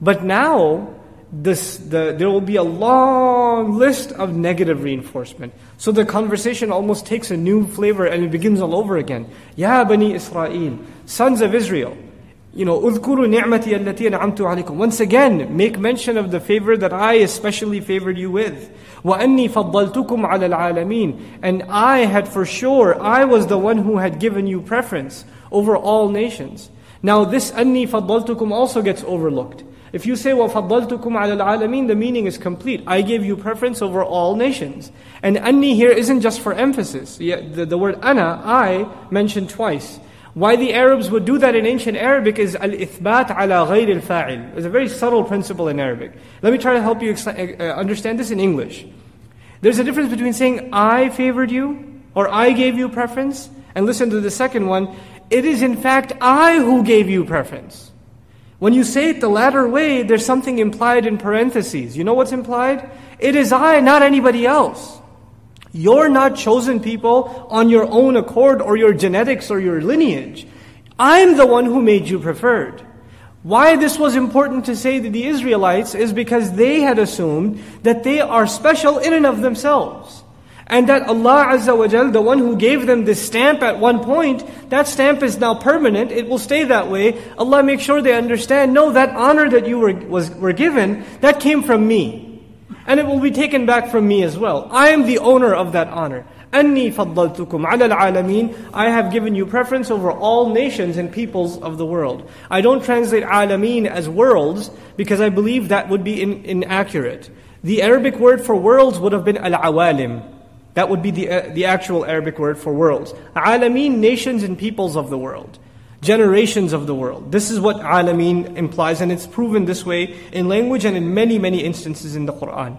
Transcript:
But now, this, the, there will be a long list of negative reinforcement. So the conversation almost takes a new flavor and it begins all over again. Ya Bani Israel, sons of Israel, you know, udkuru ni'mati allati an'amtu alaykum. Once again, make mention of the favor that I especially favored you with. Wa anni faddaltukum ala. And I had for sure, I was the one who had given you preference over all nations. Now this anni faddaltukum also gets overlooked. If you say, وَفَضَّلْتُكُمْ عَلَى الْعَالَمِينَ The meaning is complete. I gave you preference over all nations. And anni here isn't just for emphasis. The, the word ana, I, mentioned twice. Why the Arabs would do that in ancient Arabic is al-ithbat ala ghayr al-fa'il. It's a very subtle principle in Arabic. Let me try to help you uh, uh, understand this in English. There's a difference between saying, I favored you, or I gave you preference, and listen to the second one, it is in fact I who gave you preference. When you say it the latter way, there's something implied in parentheses. You know what's implied? It is I, not anybody else. You're not chosen people on your own accord or your genetics or your lineage. I'm the one who made you preferred. Why this was important to say to the Israelites is because they had assumed that they are special in and of themselves. And that Allah Azza wa Jal, the one who gave them this stamp at one point, that stamp is now permanent, it will stay that way. Allah makes sure they understand, no, that honor that you were, was, were given, that came from me. And it will be taken back from me as well. I am the owner of that honor. أني فضلتكم على العالمين I have given you preference over all nations and peoples of the world. I don't translate alamin as worlds because I believe that would be in, inaccurate. The Arabic word for worlds would have been al-awalim. That would be the, uh, the actual Arabic word for worlds. Alameen, nations and peoples of the world. Generations of the world. This is what alameen implies, and it's proven this way in language and in many, many instances in the Quran.